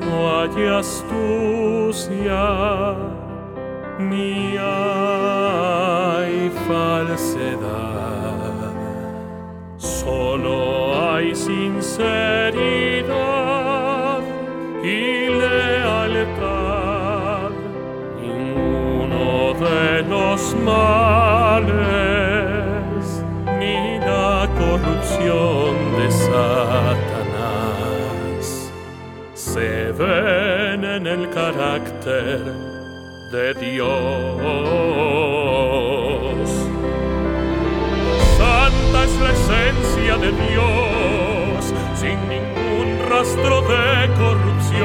No hay astucia, ni hay falsedad. Solo hay sinceridad y lealtad. Ninguno de los males, en el carácter de Dios. Santa es la esencia de Dios, sin ningún rastro de corrupción.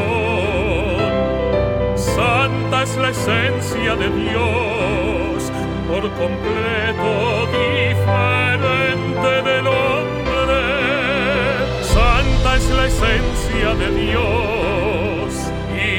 Santa es la esencia de Dios, por completo diferente del hombre. Santa es la esencia de Dios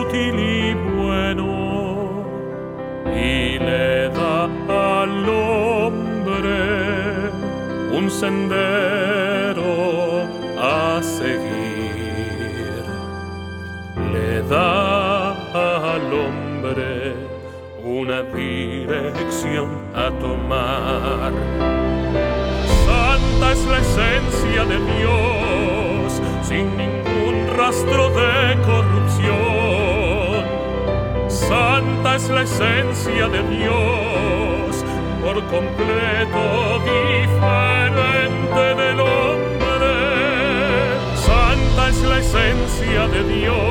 útil y bueno y le da al hombre un sendero a seguir le da al hombre una dirección a tomar. Santa es la esencia de Dios, sin ningún rastro de corrupción. Santa es la esencia de Dios, por completo diferente del hombre. Santa es la esencia de Dios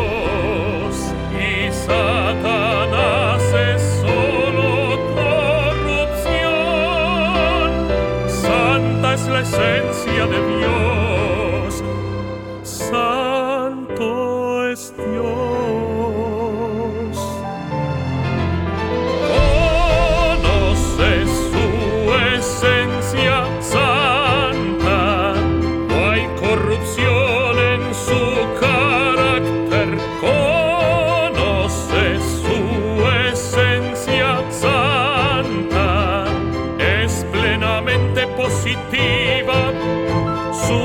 Su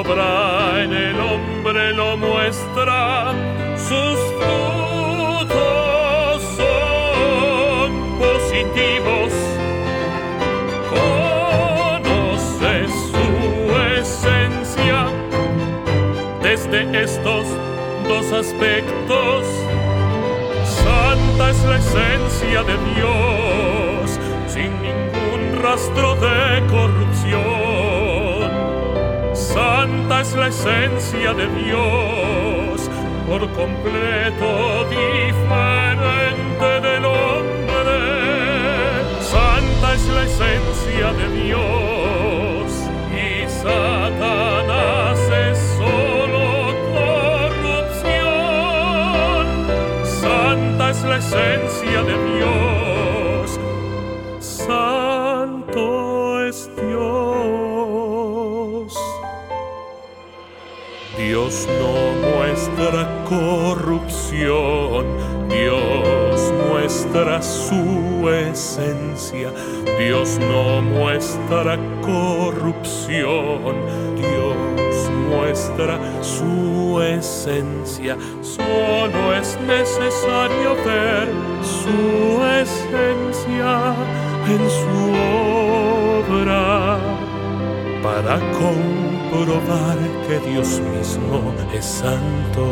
obra en el hombre lo muestra, sus frutos son positivos. Conoce su esencia desde estos dos aspectos. Santa es la esencia de Dios, sin ningún rastro de corrupción. Santa es la esencia de Dios, por completo diferente del hombre. Santa es la esencia de Dios y Satanás es solo corrupción. Santa es la esencia de Dios. No muestra corrupción, Dios muestra su esencia, Dios no muestra corrupción, Dios muestra su esencia, solo es necesario ver su esencia en su obra para comprobar que Dios mismo es santo.